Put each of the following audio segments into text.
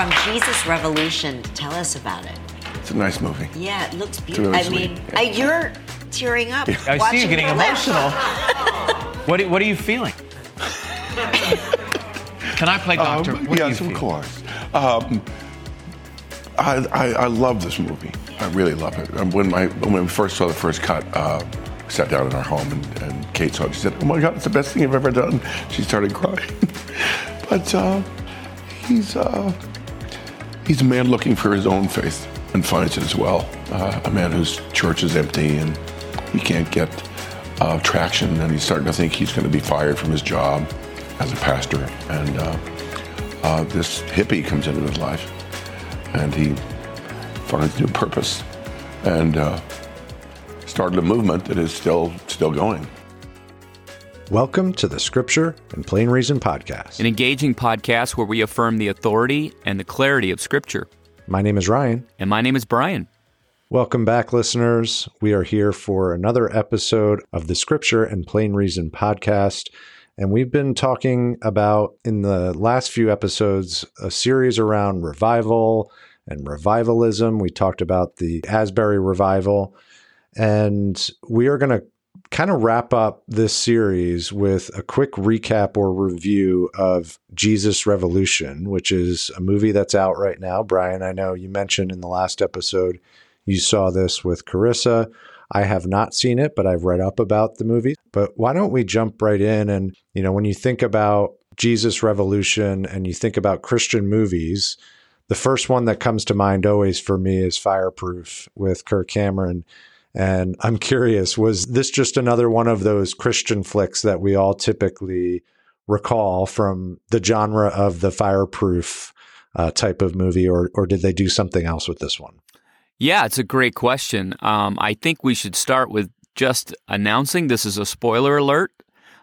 from Jesus Revolution. Tell us about it. It's a nice movie. Yeah, it looks really beautiful. I sweet. mean, uh, you're tearing up. I see you getting emotional. what, are- what are you feeling? Can I play doctor? Um, What do you yes, of feel? course. Um, I, I, I love this movie. I really love it. Um, When my when we first saw the first cut, uh, we sat down in our home and, and Kate saw it. She said, "Oh my God, it's the best thing I've ever done." She started crying. but uh, he's uh, he's a man looking for his own faith and finds it as well. Uh, a man whose church is empty and he can't get uh, traction, and he's starting to think he's going to be fired from his job as a pastor. And uh, uh, this hippie comes into his life, and he finds a new purpose, and uh, started a movement that is still still going. Welcome to the Scripture and Plain Reason podcast. an engaging podcast where we affirm the authority and the clarity of Scripture. My name is Ryan. And my name is Brian. Welcome back, listeners. We are here for another episode of the Scripture and Plain Reason podcast. And we've been talking about, in the last few episodes, a series around revival and revivalism. We talked about the Asbury revival. And we are going to kind of wrap up this series with a quick recap or review of Jesus Revolution, which is a movie that's out right now. Brian, I know you mentioned in the last episode you saw this with Carissa. I have not seen it, but I've read up about the movie. But why don't we jump right in? And, you know, when you think about Jesus Revolution and you think about Christian movies, the first one that comes to mind always for me is Fireproof with Kirk Cameron. And I'm curious, was this just another one of those Christian flicks that we all typically recall from the genre of the fireproof uh, type of movie, or, or did they do something else with this one? Yeah, it's a great question. Um, I think we should start with just announcing this is a spoiler alert.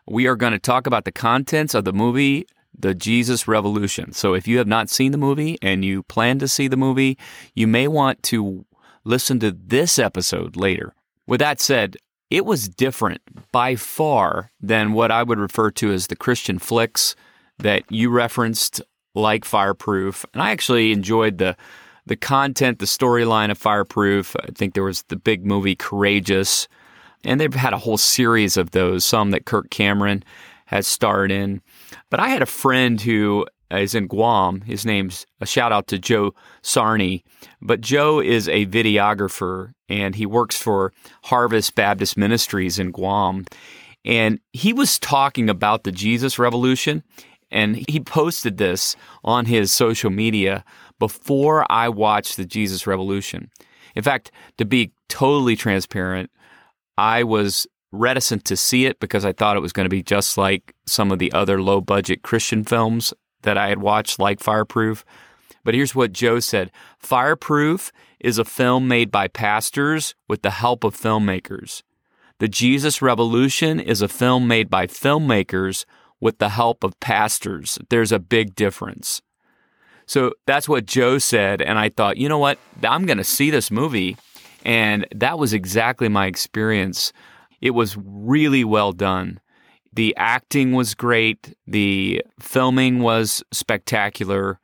We are going to talk about the contents of the movie, The Jesus Revolution. So if you have not seen the movie and you plan to see the movie, you may want to listen to this episode later. With that said, it was different by far than what I would refer to as the Christian flicks that you referenced, like Fireproof. And I actually enjoyed the the content, the storyline of Fireproof. I think there was the big movie Courageous, and they've had a whole series of those, some that Kirk Cameron has starred in. But I had a friend who Uh, is in Guam. His name's a shout out to Joe Sarney. But Joe is a videographer and he works for Harvest Baptist Ministries in Guam. And he was talking about the Jesus Revolution and he posted this on his social media before I watched the Jesus Revolution. In fact, to be totally transparent, I was reticent to see it because I thought it was going to be just like some of the other low budget Christian films that I had watched, like Fireproof. But here's what Joe said Fireproof is a film made by pastors with the help of filmmakers. The Jesus Revolution is a film made by filmmakers with the help of pastors. There's a big difference. So that's what Joe said. And I thought, you know what? I'm going to see this movie. And that was exactly my experience. It was really well done. The acting was great. The filming was spectacular.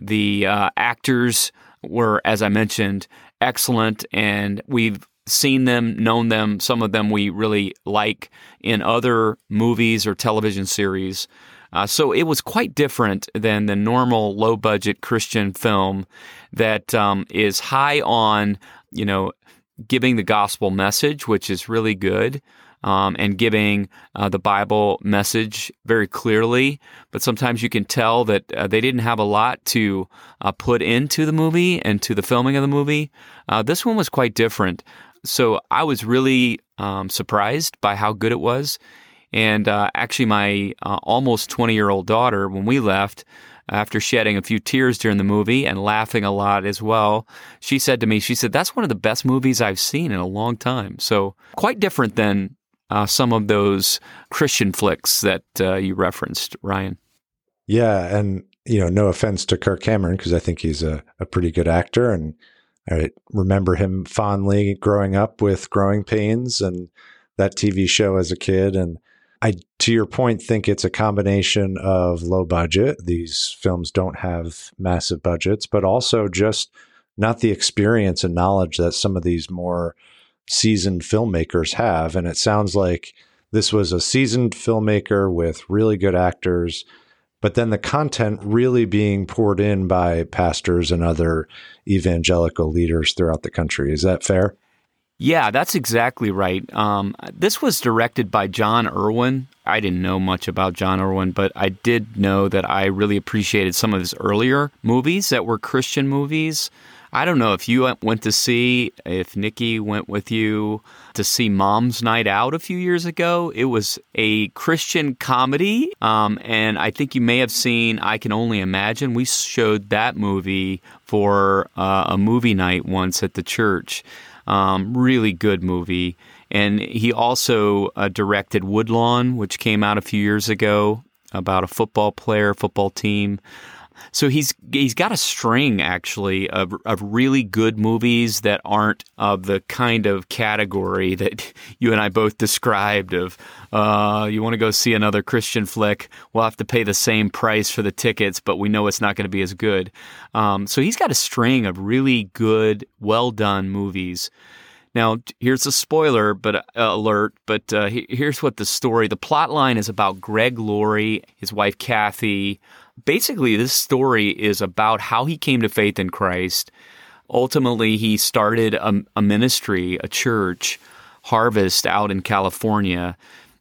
The uh, actors were, as I mentioned, excellent. And we've seen them, known them. Some of them we really like in other movies or television series. Uh, so it was quite different than the normal low budget Christian film that um, is high on, you know, giving the gospel message, which is really good, um, and giving uh, the Bible message very clearly. But sometimes you can tell that uh, they didn't have a lot to uh, put into the movie and to the filming of the movie. Uh, this one was quite different. So I was really um, surprised by how good it was. And uh, actually, my uh, almost 20 year old daughter, when we left, after shedding a few tears during the movie and laughing a lot as well, she said to me, She said, that's one of the best movies I've seen in a long time. So, quite different than uh, some of those Christian flicks that uh, you referenced, Ryan. Yeah, and you know, no offense to Kirk Cameron because I think he's a, a pretty good actor, and I remember him fondly growing up with Growing Pains and that TV show as a kid. And I, to your point, think it's a combination of low budget. These films don't have massive budgets, but also just not the experience and knowledge that some of these more seasoned filmmakers have. And it sounds like this was a seasoned filmmaker with really good actors, but then the content really being poured in by pastors and other evangelical leaders throughout the country. Is that fair? Yeah, that's exactly right. Um, this was directed by Jon Erwin. I didn't know much about Jon Erwin, but I did know that I really appreciated some of his earlier movies that were Christian movies. I don't know if you went to see, if Nikki went with you to see Mom's Night Out a few years ago. It was a Christian comedy, um, and I think you may have seen I Can Only Imagine. We showed that movie for uh, a movie night once at the church. Um, really good movie. And he also uh, directed Woodlawn, which came out a few years ago about a football player, football team. So he's he's got a string actually of of really good movies that aren't of the kind of category that you and I both described. Of uh, you want to go see another Christian flick, we'll have to pay the same price for the tickets, but we know it's not going to be as good. Um, so he's got a string of really good, well done movies. Now, here's a spoiler, but uh, alert. But uh, here's what the story. The plot line is about Greg Laurie, his wife Kathy, basically, this story is about how he came to faith in Christ. Ultimately, he started a, a ministry, a church, Harvest, out in California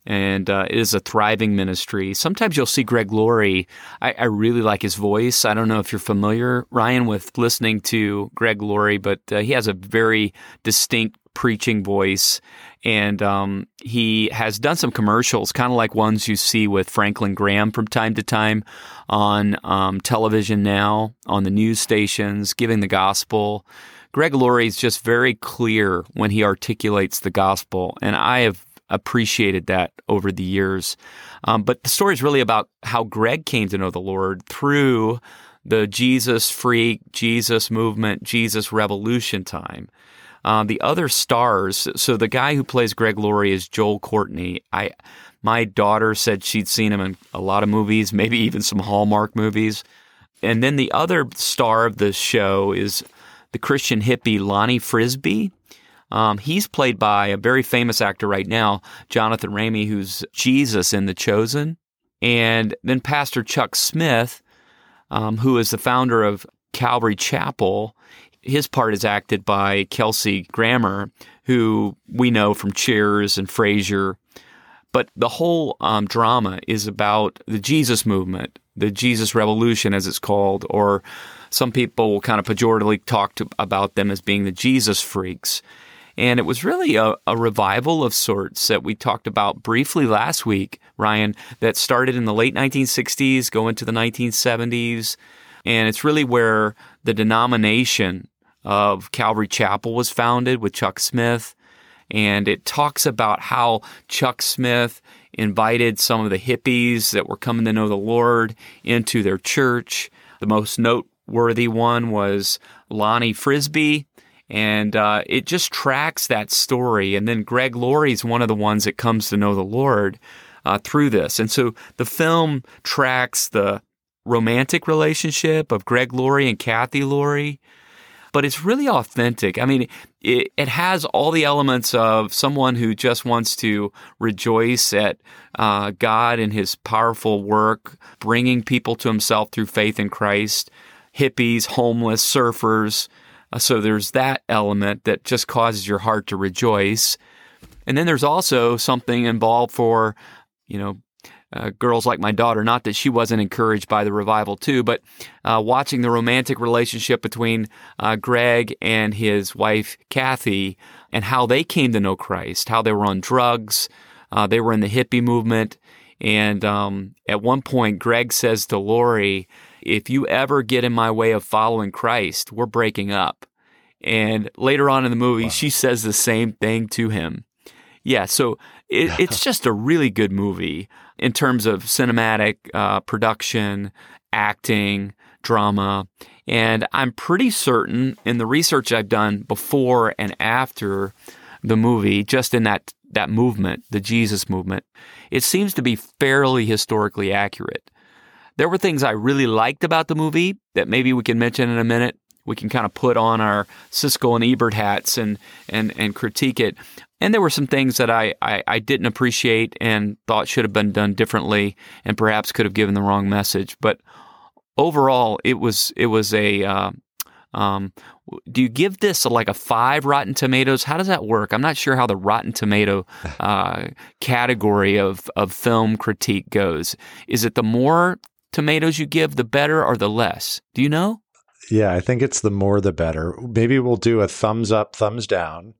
and uh, it is a thriving ministry. Sometimes you'll see Greg Laurie. I, I, really like his voice. I don't know if you're familiar, Ryan, with listening to Greg Laurie, but uh, he has a very distinct preaching voice. And um, he has done some commercials, kind of like ones you see with Franklin Graham from time to time on um, television now, on the news stations, giving the gospel. Greg Laurie is just very clear when he articulates the gospel. And I have appreciated that over the years. Um, but the story is really about how Greg came to know the Lord through the Jesus freak, Jesus movement, Jesus revolution time. Uh, the other stars, so the guy who plays Greg Laurie is Joel Courtney. I, my daughter said she'd seen him in a lot of movies, maybe even some Hallmark movies. And then the other star of the show is the Christian hippie Lonnie Frisbee. Um, he's played by a very famous actor right now, Jonathan Roumie, who's Jesus in The Chosen. And then Pastor Chuck Smith, um, who is the founder of Calvary Chapel. His part is acted by Kelsey Grammer, who we know from Cheers and Frasier. But the whole um, drama is about the Jesus movement, the Jesus Revolution, as it's called, or some people will kind of pejoratively talk to, about them as being the Jesus freaks. And it was really a, a, revival of sorts that we talked about briefly last week, Ryan, that started in the late 1960s, go into the 1970s. And it's really where the denomination of Calvary Chapel was founded with Chuck Smith. And it talks about how Chuck Smith invited some of the hippies that were coming to know the Lord into their church. The most noteworthy one was Lonnie Frisbee, and uh, it just tracks that story. And then Greg Laurie is one of the ones that comes to know the Lord uh, through this. And so the film tracks the romantic relationship of Greg Laurie and Kathy Laurie, but it's really authentic. I mean, it, it has all the elements of someone who just wants to rejoice at uh, God and His powerful work, bringing people to Himself through faith in Christ. Hippies, homeless, surfers, uh, so there's that element that just causes your heart to rejoice. And then there's also something involved for, you know, uh, girls like my daughter. Not that she wasn't encouraged by the revival too, but uh, watching the romantic relationship between uh, Greg and his wife Kathy, and how they came to know Christ, how they were on drugs, uh, they were in the hippie movement, and um, at one point, Greg says to Lori, if you ever get in my way of following Christ, we're breaking up. And later on in the movie, wow. she says the same thing to him. Yeah, so it, it's just a really good movie in terms of cinematic uh, production, acting, drama. And I'm pretty certain in the research I've done before and after the movie, just in that that movement, the Jesus movement, it seems to be fairly historically accurate. There were things I really liked about the movie that maybe we can mention in a minute. We can kind of put on our Siskel and Ebert hats and and and critique it. And there were some things that I, I, I didn't appreciate and thought should have been done differently and perhaps could have given the wrong message. But overall, it was it was a uh, um, do you give this a, like a five Rotten Tomatoes? How does that work? I'm not sure how the Rotten Tomato uh, category of of film critique goes. Is it the more tomatoes you give, the better, or the less? Do you know? Yeah, I think it's the more the better. Maybe we'll do a thumbs up, thumbs down,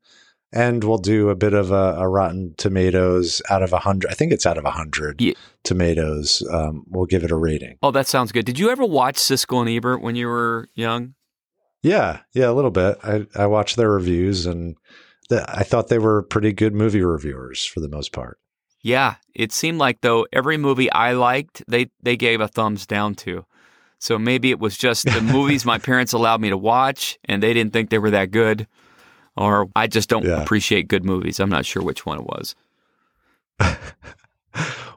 and we'll do a bit of a, a Rotten Tomatoes out of a hundred. I think it's out of a hundred Yeah. tomatoes. Um, we'll give it a rating. Oh, that sounds good. Did you ever watch Siskel and Ebert when you were young? Yeah, yeah, a little bit. I I watched their reviews and the, I thought they were pretty good movie reviewers for the most part. Yeah, it seemed like though every movie I liked, they they gave a thumbs down to. So maybe it was just the movies my parents allowed me to watch, and they didn't think they were that good, or I just don't Yeah. appreciate good movies. I'm not sure which one it was.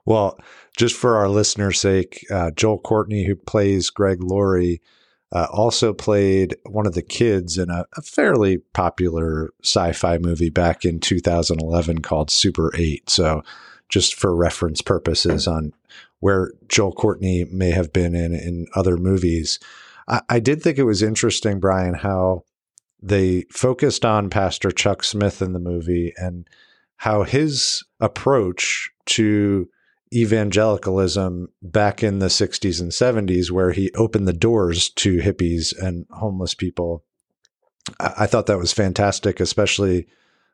Well, just for our listeners' sake, uh, Joel Courtney, who plays Greg Laurie, uh, also played one of the kids in a, a fairly popular sci-fi movie back in 2011 called Super 8. So, just for reference purposes on where Joel Courtney may have been in in other movies, I, I did think it was interesting, Brian, how they focused on Pastor Chuck Smith in the movie and how his approach to evangelicalism back in the 60s and 70s, where he opened the doors to hippies and homeless people. I, I thought that was fantastic, especially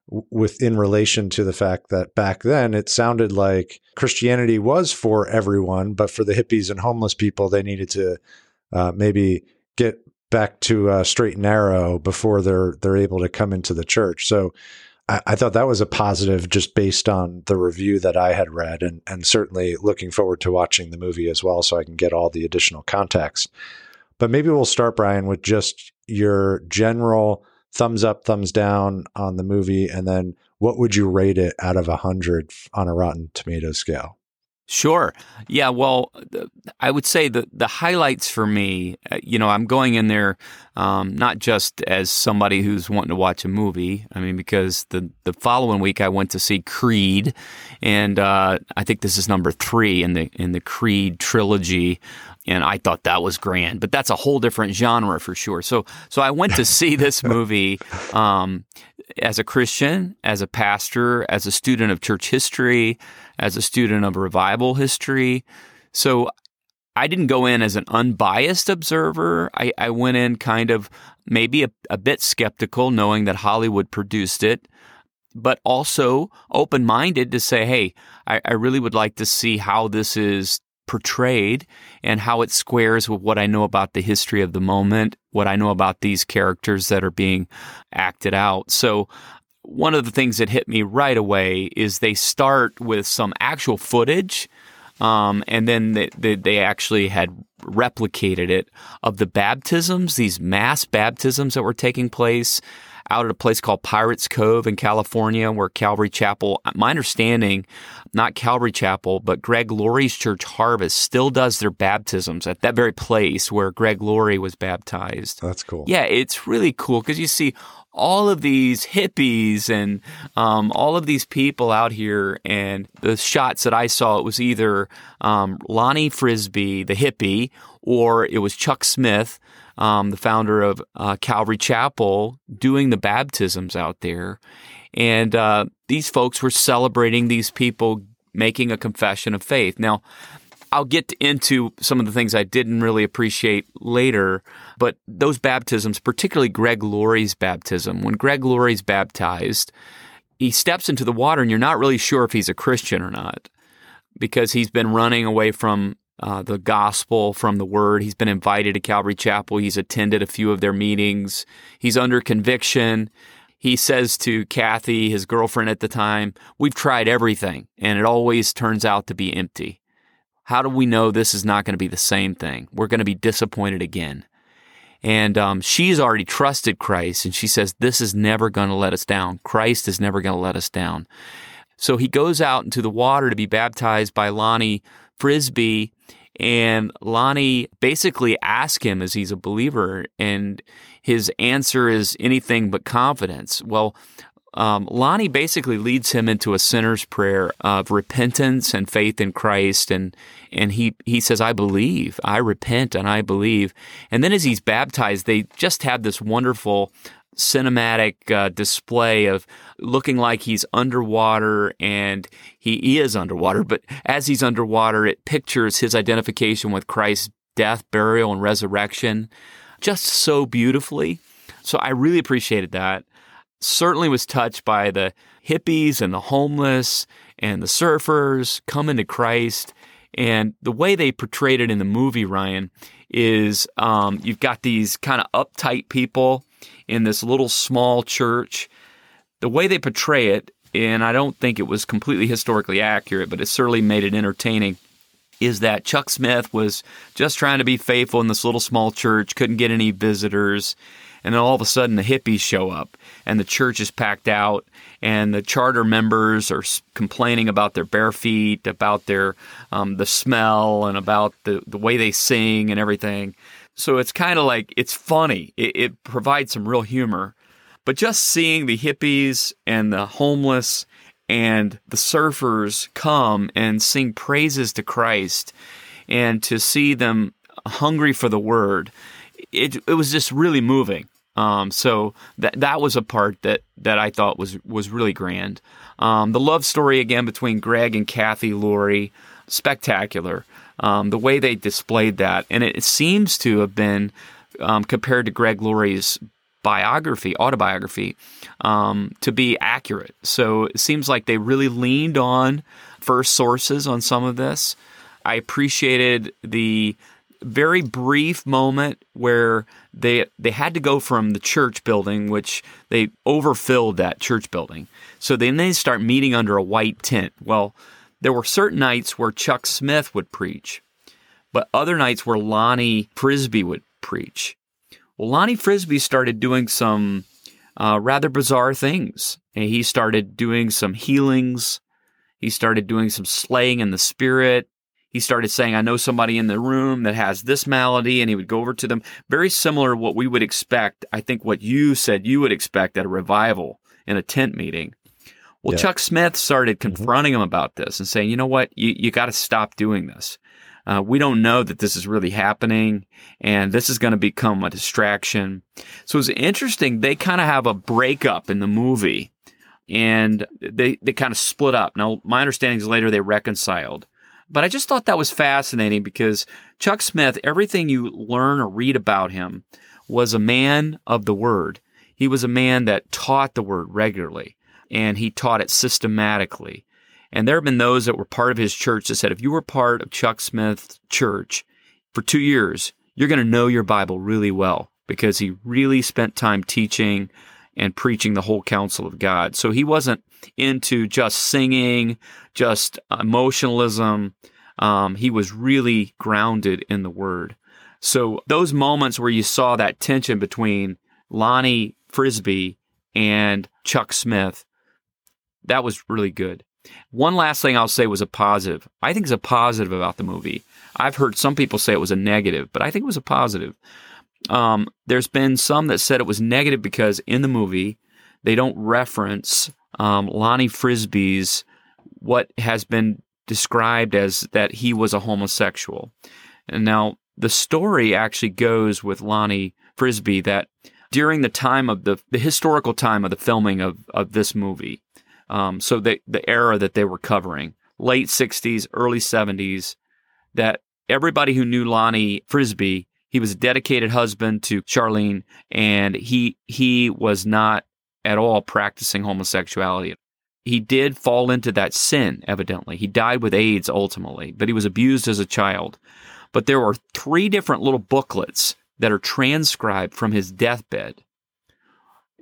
w- with in relation to the fact that back then it sounded like Christianity was for everyone, but for the hippies and homeless people, they needed to uh, maybe get back to uh, straight and narrow before they're they're able to come into the church. So I, I thought that was a positive just based on the review that I had read, and and certainly looking forward to watching the movie as well, so I can get all the additional context. But maybe we'll start, Brian, with just your general thumbs up, thumbs down on the movie, and then what would you rate it out of a hundred on a Rotten Tomatoes scale? Sure. Yeah. Well, I would say the the highlights for me, uh, you know, I'm going in there um, not just as somebody who's wanting to watch a movie. I mean, because the the following week I went to see Creed, and uh, I think this is number three in the in the Creed trilogy. And I thought that was grand, but that's a whole different genre for sure. So, so I went to see this movie um, as a Christian, as a pastor, as a student of church history, as a student of revival history. So I didn't go in as an unbiased observer. I, I went in kind of maybe a, a bit skeptical, knowing that Hollywood produced it, but also open minded to say, hey, I, I really would like to see how this is portrayed and how it squares with what I know about the history of the moment, what I know about these characters that are being acted out. So, one of the things that hit me right away is they start with some actual footage. Um, and then they, they, they actually had replicated it of the baptisms, these mass baptisms that were taking place out at a place called Pirates Cove in California, where Calvary Chapel, my understanding, not Calvary Chapel, but Greg Laurie's church Harvest still does their baptisms at that very place where Greg Laurie was baptized. That's cool. Yeah, it's really cool because you see all of these hippies and um, all of these people out here, and the shots that I saw, it was either um, Lonnie Frisbee, the hippie, or it was Chuck Smith, um, the founder of uh, Calvary Chapel, doing the baptisms out there. And uh, these folks were celebrating these people making a confession of faith. Now, I'll get into some of the things I didn't really appreciate later, but those baptisms, particularly Greg Laurie's baptism, when Greg Laurie's baptized, he steps into the water and you're not really sure if he's a Christian or not because he's been running away from uh, the gospel, from the word. He's been invited to Calvary Chapel. He's attended a few of their meetings. He's under conviction. He says to Kathy, his girlfriend at the time, We've tried everything, and it always turns out to be empty. How do we know this is not going to be the same thing? We're going to be disappointed again. And um, she's already trusted Christ, and she says, This is never going to let us down. Christ is never going to let us down. So he goes out into the water to be baptized by Lonnie Frisbee. And Lonnie basically asks him as he's a believer, and his answer is anything but confidence. Well, um, Lonnie basically leads him into a sinner's prayer of repentance and faith in Christ, and and he he says, "I believe, I repent, and I believe." And then as he's baptized, they just have this wonderful cinematic uh, display of looking like he's underwater and he is underwater. But as he's underwater, it pictures his identification with Christ's death, burial, and resurrection just so beautifully. So I really appreciated that. Certainly was touched by the hippies and the homeless and the surfers coming to Christ. And the way they portrayed it in the movie, Ryan, is um, you've got these kind of uptight people in this little small church. The way they portray it, and I don't think it was completely historically accurate, but it certainly made it entertaining, is that Chuck Smith was just trying to be faithful in this little small church, couldn't get any visitors. And then all of a sudden, the hippies show up, and the church is packed out, and the charter members are complaining about their bare feet, about their um, the smell, and about the the way they sing and everything. So it's kind of like it's funny. It, it provides some real humor. But just seeing the hippies and the homeless and the surfers come and sing praises to Christ and to see them hungry for the word, it, it was just really moving. Um, so that that was a part that that I thought was was really grand. Um, the love story again between Greg and Kathy Laurie, spectacular um, the way they displayed that, and it, seems to have been um, compared to Greg Laurie's biography, autobiography, um, to be accurate. So it seems like they really leaned on first sources on some of this. I appreciated the very brief moment where they they had to go from the church building, which they overfilled that church building. So then they start meeting under a white tent. Well, there were certain nights where Chuck Smith would preach, but other nights where Lonnie Frisbee would preach. Well, Lonnie Frisbee started doing some uh, rather bizarre things. And he started doing some healings. He started doing some slaying in the spirit. He started saying, I know somebody in the room that has this malady, and he would go over to them. Very similar to what we would expect. I think what you said you would expect at a revival in a tent meeting. Well, yeah. Chuck Smith started mm-hmm. confronting mm-hmm. him about this and saying, you know what, you, you got to stop doing this. Uh, we don't know that this is really happening and this is going to become a distraction. So it's interesting. They kind of have a breakup in the movie and they, they kind of split up. Now, my understanding is later they reconciled. But I just thought that was fascinating because Chuck Smith, everything you learn or read about him was a man of the word. He was a man that taught the word regularly and he taught it systematically. And there have been those that were part of his church that said, if you were part of Chuck Smith's church for two years, you're going to know your Bible really well because he really spent time teaching and preaching the whole counsel of God. So he wasn't into just singing, just emotionalism. Um, he was really grounded in the word. So those moments where you saw that tension between Lonnie Frisbee and Chuck Smith that was really good. One last thing I'll say was a positive. I think it's a positive about the movie. I've heard some people say it was a negative, but I think it was a positive. Um, there's been some that said it was negative because in the movie they don't reference um, Lonnie Frisbee's what has been described as that he was a homosexual. And now the story actually goes with Lonnie Frisbee that during the time of the, the historical time of the filming of, of this movie, um, so the the era that they were covering, late '60s, early '70s, that everybody who knew Lonnie Frisbee, he was a dedicated husband to Charlene, and he he was not at all practicing homosexuality. He did fall into that sin, evidently. He died with AIDS ultimately, but he was abused as a child. But there were three different little booklets that are transcribed from his deathbed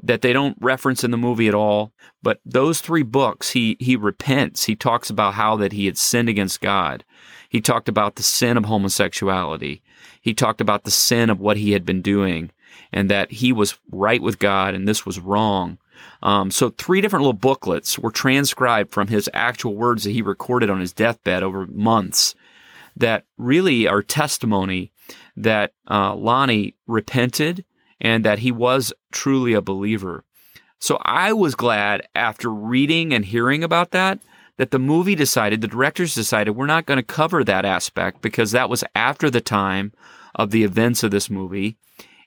that they don't reference in the movie at all. But those three books, he he repents. He talks about how that he had sinned against God. He talked about the sin of homosexuality. He talked about the sin of what he had been doing and that he was right with God and this was wrong. Um, so three different little booklets were transcribed from his actual words that he recorded on his deathbed over months that really are testimony that uh, Lonnie repented and that he was truly a believer. So I was glad after reading and hearing about that that the movie decided, the directors decided, we're not going to cover that aspect because that was after the time of the events of this movie.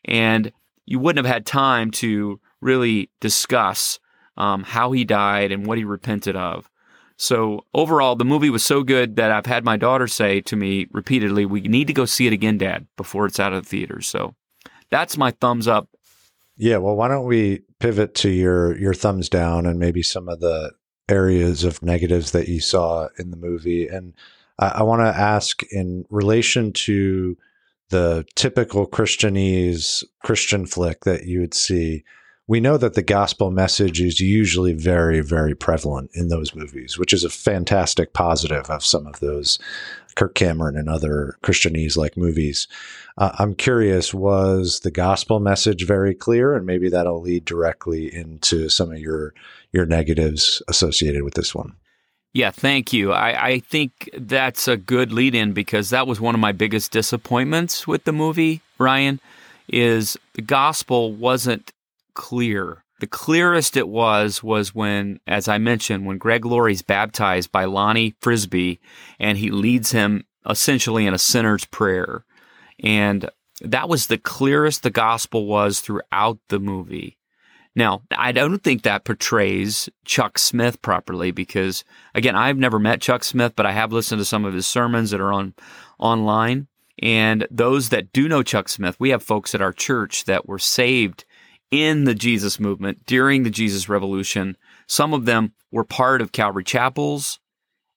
And you wouldn't have had time to really discuss um, how he died and what he repented of. So overall, the movie was so good that I've had my daughter say to me repeatedly, "We need to go see it again, Dad, before it's out of the theaters." So that's my thumbs up. Yeah, well, why don't we pivot to your your thumbs down and maybe some of the areas of negatives that you saw in the movie? And I, I want to ask in relation to the typical Christianese Christian flick that you would see we know that the gospel message is usually very, very prevalent in those movies, which is a fantastic positive of some of those Kirk Cameron and other Christianese like movies. Uh, I'm curious, was the gospel message very clear? And maybe that'll lead directly into some of your your negatives associated with this one. Yeah, thank you. I, I think that's a good lead in because that was one of my biggest disappointments with the movie, Ryan, is the gospel wasn't clear. The clearest it was was when, as I mentioned, when Greg Laurie's baptized by Lonnie Frisbee and he leads him essentially in a sinner's prayer. And that was the clearest the gospel was throughout the movie. Now, I don't think that portrays Chuck Smith properly because, again, I've never met Chuck Smith, but I have listened to some of his sermons that are on online. And those that do know Chuck Smith, we have folks at our church that were saved in the Jesus movement during the Jesus Revolution. Some of them were part of Calvary Chapels,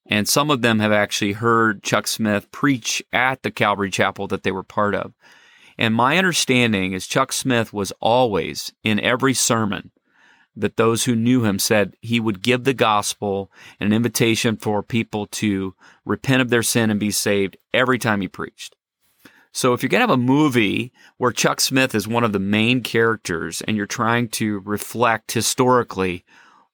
and some of them have actually heard Chuck Smith preach at the Calvary Chapel that they were part of. And my understanding is Chuck Smith was always in every sermon that those who knew him said he would give the gospel an invitation for people to repent of their sin and be saved every time he preached. So if you're going to have a movie where Chuck Smith is one of the main characters and you're trying to reflect historically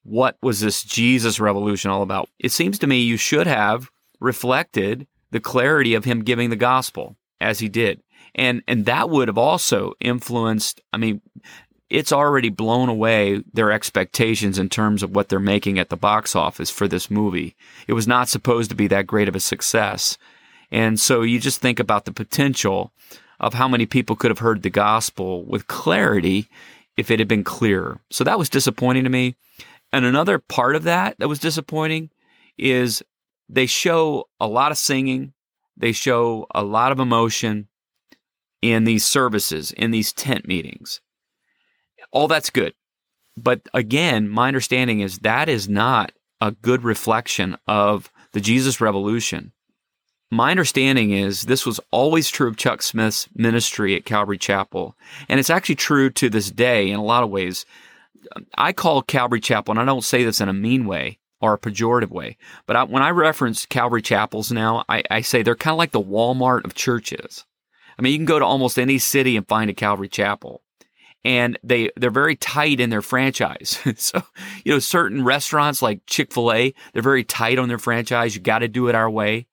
what was this Jesus revolution all about, it seems to me you should have reflected the clarity of him giving the gospel as he did. And and that would have also influenced, I mean, it's already blown away their expectations in terms of what they're making at the box office for this movie. It was not supposed to be that great of a success. And so you just think about the potential of how many people could have heard the gospel with clarity if it had been clearer. So that was disappointing to me. And another part of that that was disappointing is they show a lot of singing, they show a lot of emotion in these services, in these tent meetings. All that's good. But again, my understanding is that is not a good reflection of the Jesus revolution my understanding is this was always true of Chuck Smith's ministry at Calvary Chapel. And it's actually true to this day in a lot of ways. I call Calvary Chapel, and I don't say this in a mean way or a pejorative way, but I, when I reference Calvary Chapels now, I, I say they're kind of like the Walmart of churches. I mean, you can go to almost any city and find a Calvary Chapel. And they, they're very tight in their franchise. so, you know, certain restaurants like Chick fil A, they're very tight on their franchise. You got to do it our way.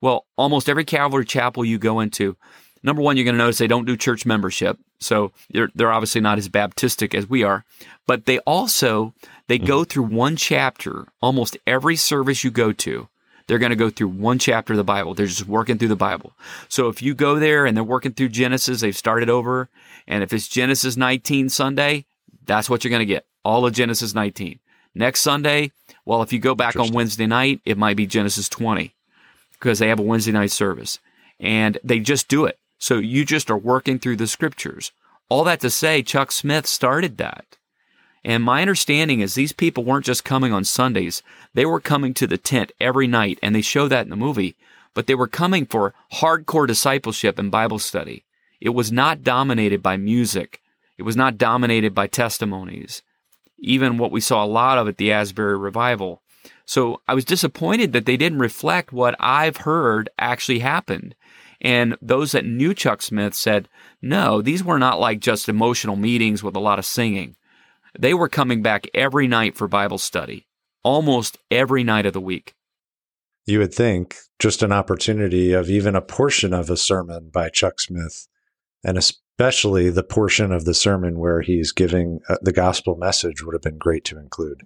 Well, almost every Calvary chapel you go into, number one, you're going to notice they don't do church membership. So they're, they're obviously not as Baptistic as we are. But they also, they go mm-hmm. through one chapter almost every service you go to. They're going to go through one chapter of the Bible. They're just working through the Bible. So if you go there and they're working through Genesis, they've started over. And if it's Genesis 19 Sunday, that's what you're going to get. All of Genesis 19. Next Sunday, well, if you go back on Wednesday night, it might be Genesis 20 because they have a Wednesday night service and they just do it. So you just are working through the scriptures. All that to say, Chuck Smith started that. And my understanding is these people weren't just coming on Sundays, they were coming to the tent every night, and they show that in the movie, but they were coming for hardcore discipleship and Bible study. It was not dominated by music, it was not dominated by testimonies. Even what we saw a lot of at the Asbury Revival so I was disappointed that they didn't reflect what I've heard actually happened. And those that knew Chuck Smith said, no, these were not like just emotional meetings with a lot of singing. They were coming back every night for Bible study, almost every night of the week. You would think just an opportunity of even a portion of a sermon by Chuck Smith, and especially the portion of the sermon where he's giving uh, the gospel message would have been great to include.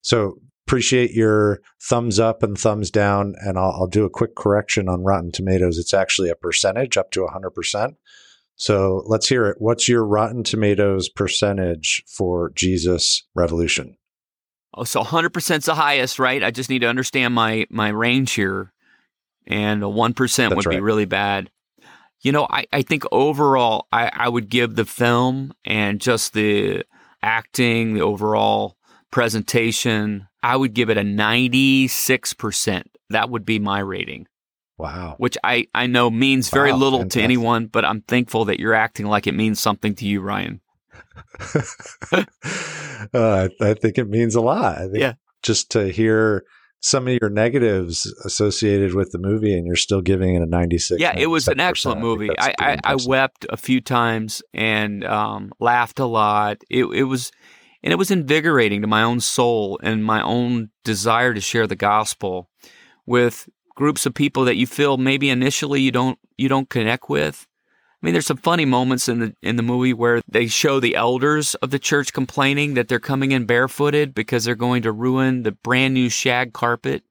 So appreciate your thumbs up and thumbs down. And I'll, I'll, do a quick correction on Rotten Tomatoes. It's actually a percentage up to 100%. So let's hear it. What's your Rotten Tomatoes percentage for Jesus Revolution? Oh, so 100% is the highest, right? I just need to understand my, my range here. And a 1% would right. be really bad. You know, I, I think overall, I, I would give the film and just the acting, the overall presentation, I would give it a 96%. That would be my rating. Wow. Which I, I know means very wow, little fantastic. to anyone, but I'm thankful that you're acting like it means something to you, Ryan. uh, I, I, think it means a lot. I think yeah. just to hear some of your negatives associated with the movie and you're still giving it a 96 yeah it was an excellent movie I, I, I, wept a few times and um, laughed a lot it, it was and it was invigorating to my own soul and my own desire to share the gospel with groups of people that you feel maybe initially you don't you don't connect with. I mean, there's some funny moments in the in the movie where they show the elders of the church complaining that they're coming in barefooted because they're going to ruin the brand new shag carpet.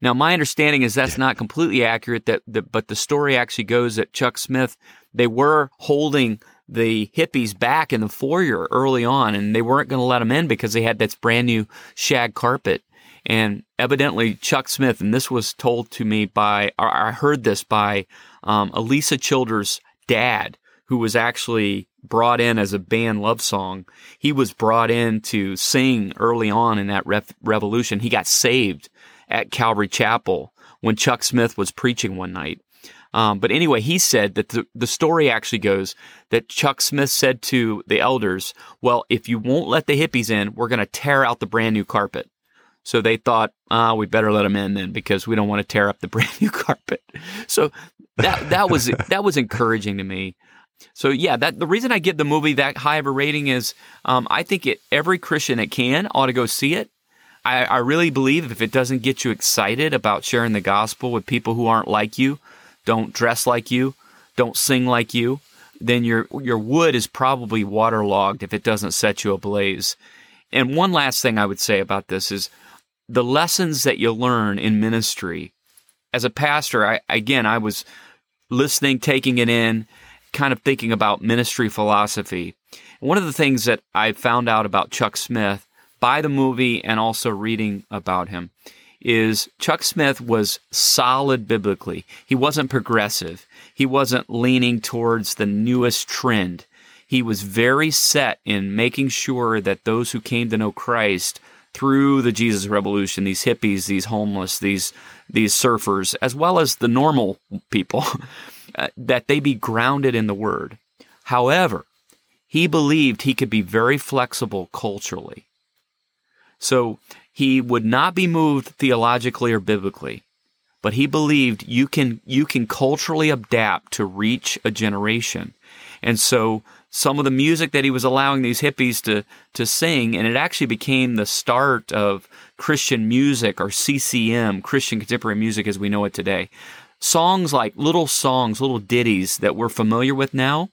Now, my understanding is that's not completely accurate. That, that but the story actually goes that Chuck Smith they were holding the hippies back in the foyer early on, and they weren't going to let them in because they had this brand new shag carpet. And evidently, Chuck Smith, and this was told to me by, I heard this by um, Alisa Childers' dad, who was actually brought in as a band love song. He was brought in to sing early on in that revolution. He got saved at Calvary Chapel when Chuck Smith was preaching one night. Um, but anyway, he said that the, the story actually goes that Chuck Smith said to the elders, Well, if you won't let the hippies in, we're going to tear out the brand new carpet. So they thought, ah, we better let them in then because we don't want to tear up the brand new carpet. So that that was that was encouraging to me. So yeah, that the reason I give the movie that high of a rating is um, I think it, every Christian that can ought to go see it. I, I really believe if it doesn't get you excited about sharing the gospel with people who aren't like you, don't dress like you, don't sing like you, then your your wood is probably waterlogged if it doesn't set you ablaze. And one last thing I would say about this is the lessons that you learn in ministry. As a pastor, I again I was listening, taking it in, kind of thinking about ministry philosophy. One of the things that I found out about Chuck Smith by the movie and also reading about him is Chuck Smith was solid biblically. He wasn't progressive. He wasn't leaning towards the newest trend. He was very set in making sure that those who came to know Christ through the Jesus Revolution, these hippies, these homeless, these these surfers, as well as the normal people, uh, that they be grounded in the Word. However, he believed he could be very flexible culturally. So he would not be moved theologically or biblically, but he believed you can you can culturally adapt to reach a generation. And so some of the music that he was allowing these hippies to to sing, and it actually became the start of Christian music or CCM, Christian contemporary music as we know it today. Songs like little songs, little ditties that we're familiar with now,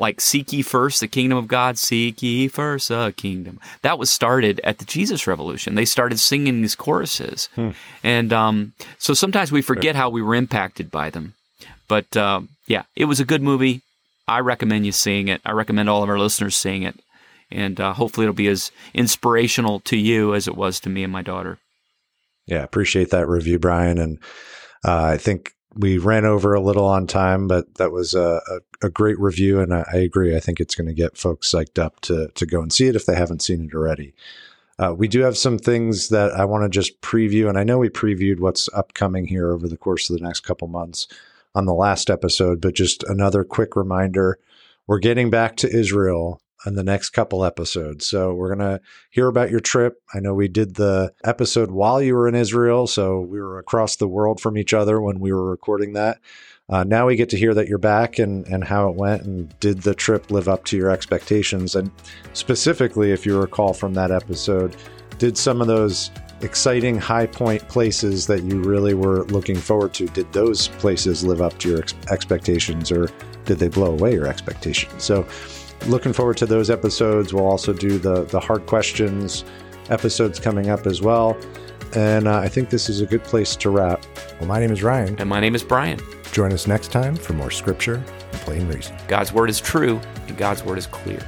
like Seek Ye First the Kingdom of God, Seek Ye First a Kingdom. That was started at the Jesus Revolution. They started singing these choruses. Hmm. And um, so sometimes we forget how we were impacted by them. But uh, yeah, it was a good movie. I recommend you seeing it. I recommend all of our listeners seeing it. And uh, hopefully it'll be as inspirational to you as it was to me and my daughter. Yeah, appreciate that review, Brian. And uh, I think we ran over a little on time, but that was a, a, a great review, and I, I, agree. I think it's going to get folks psyched up to to go and see it if they haven't seen it already. Uh, we do have some things that I want to just preview, and I know we previewed what's upcoming here over the course of the next couple months on the last episode, but just another quick reminder: we're getting back to Israel in the next couple episodes. So we're going to hear about your trip. I know we did the episode while you were in Israel, so we were across the world from each other when we were recording that. Uh, now we get to hear that you're back and, and how it went and did the trip live up to your expectations? And specifically, if you recall from that episode, did some of those exciting high point places that you really were looking forward to, did those places live up to your ex- expectations or did they blow away your expectations? So, looking forward to those episodes. We'll also do the, the hard questions episodes coming up as well. And uh, I think this is a good place to wrap. Well, my name is Ryan. And my name is Brian. Join us next time for more scripture and plain reason. God's word is true, and God's word is clear.